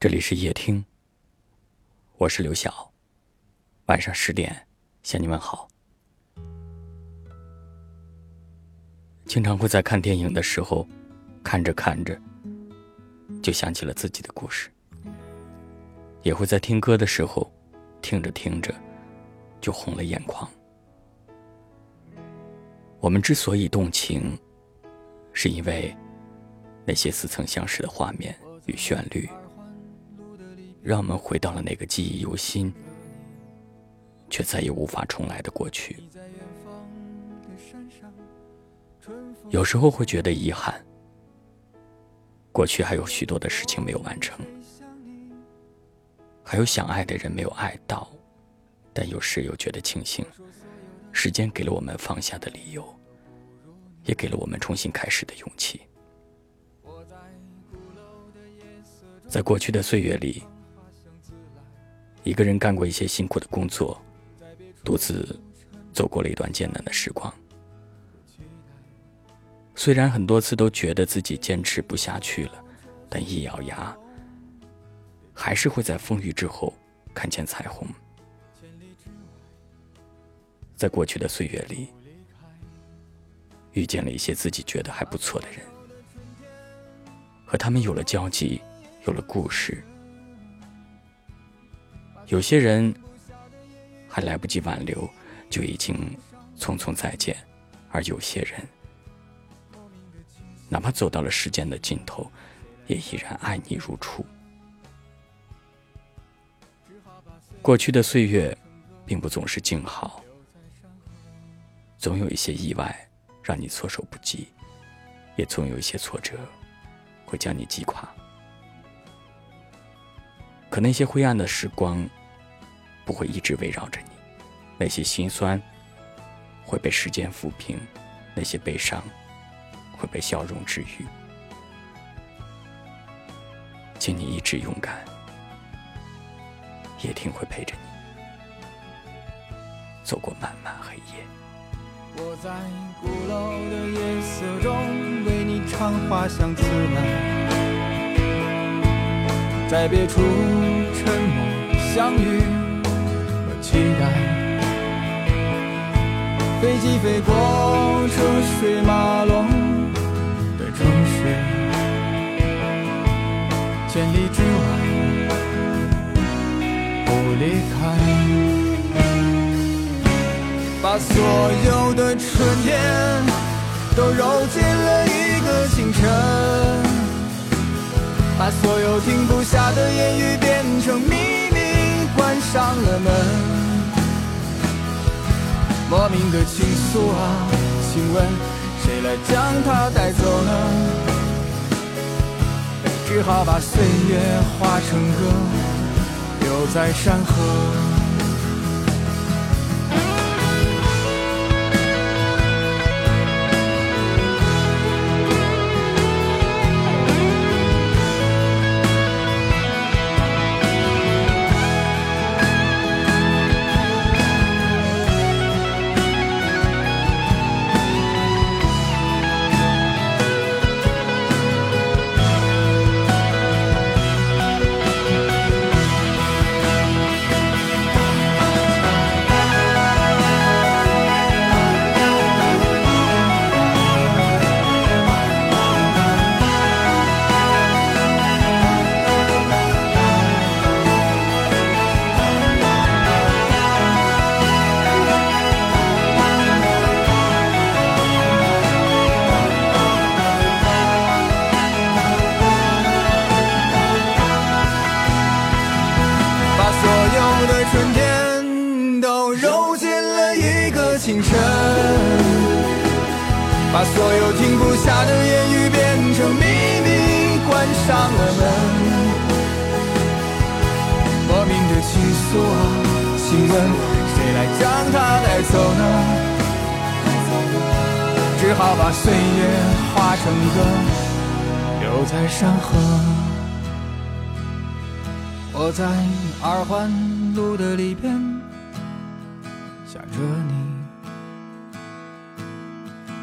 这里是夜听，我是刘晓。晚上十点向你问好。经常会在看电影的时候，看着看着就想起了自己的故事；也会在听歌的时候，听着听着就红了眼眶。我们之所以动情，是因为那些似曾相识的画面与旋律。让我们回到了那个记忆犹新，却再也无法重来的过去。有时候会觉得遗憾，过去还有许多的事情没有完成，还有想爱的人没有爱到，但有时又觉得庆幸，时间给了我们放下的理由，也给了我们重新开始的勇气。在过去的岁月里。一个人干过一些辛苦的工作，独自走过了一段艰难的时光。虽然很多次都觉得自己坚持不下去了，但一咬牙，还是会在风雨之后看见彩虹。在过去的岁月里，遇见了一些自己觉得还不错的人，和他们有了交集，有了故事。有些人还来不及挽留，就已经匆匆再见；而有些人，哪怕走到了时间的尽头，也依然爱你如初。过去的岁月，并不总是静好，总有一些意外让你措手不及，也总有一些挫折会将你击垮。可那些灰暗的时光。不会一直围绕着你，那些心酸会被时间抚平，那些悲伤会被笑容治愈。请你一直勇敢，夜听会陪着你走过漫漫黑夜。我在鼓楼的夜色中为你唱花香自来，在别处沉默相遇。期待，飞机飞过车水马龙的城市，千里之外不离开，把所有的春天都揉进了一个清晨，把所有停不下的言语变成秘密。关上了门，莫名的情愫啊，请问谁来将它带走呢？只好把岁月化成歌，留在山河。把所有停不下的言语变成秘密，关上了门。莫名的情愫啊，请问谁来将它带走呢？只好把岁月化成歌，留在山河。我在二环路的里边想着你。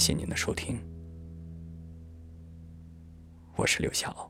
谢您的收听，我是刘晓。